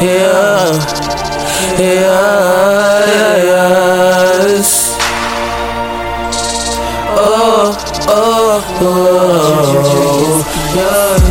yeah, yeah, yes. Oh, oh, oh, yeah,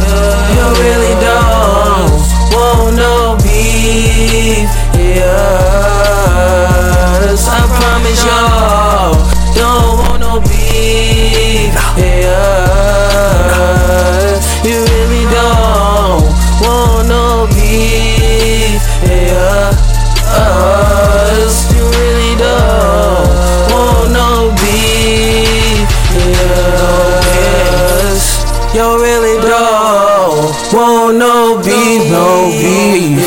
no beef, no beef,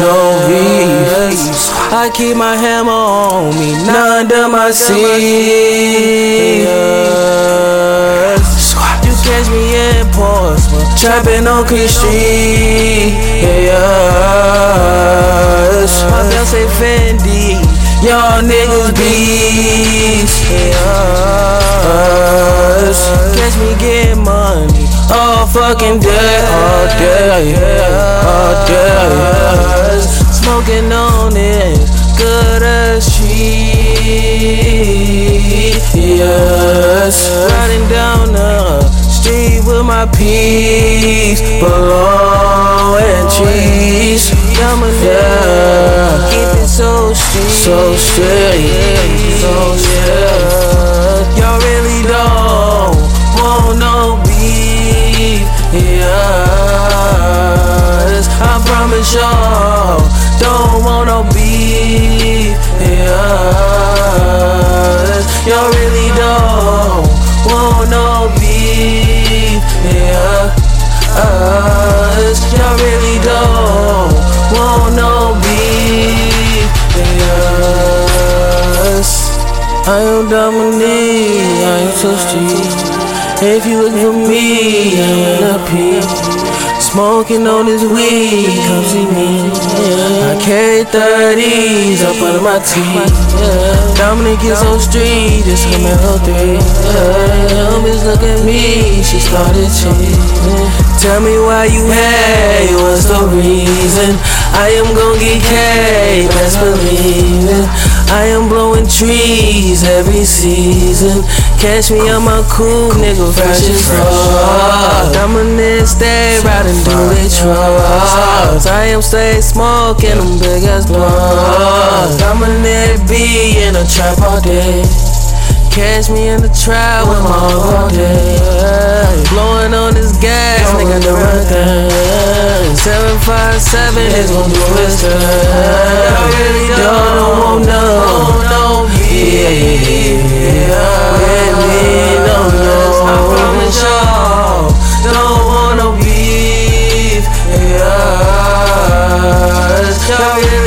no beef. I keep my hammer on me, none under my seat. Yes. You catch me in Portsmouth, trapping on King Street. Yes. My belt say Fendi, y'all niggas beast. Yes. Catch me getting all fucking day, all day, all day. Smoking on it, good as cheese. Yes, riding down the street with my peas, below and cheese. Yeah, keep it so straight, so straight, so straight. Yes, I promise y'all don't want no beef. Yes, y'all really don't beef. Yeah. Yes, y'all really don't want no beef. Yes. I am Dominique, I am street. If you look for me, I am a peak. Smoking on this weed, come see me. I carry 30s up under my teeth. Dominic is on street, just come three. Yeah, bitch look at me, she started cheating. Tell me why you hate, what's the reason? I am gon' get K, best believe it. I am blowing trees every season. Catch me on my cool nigga, fresh as fuck. Dominic stay riding through the trucks. I am stay smoking them big ass blunts. Dominic be in a trap all day. Catch me in the trap with my all day. Blowing on this gas, nigga, the run thing. 757 is gon' do his thing. Yeah. Y'all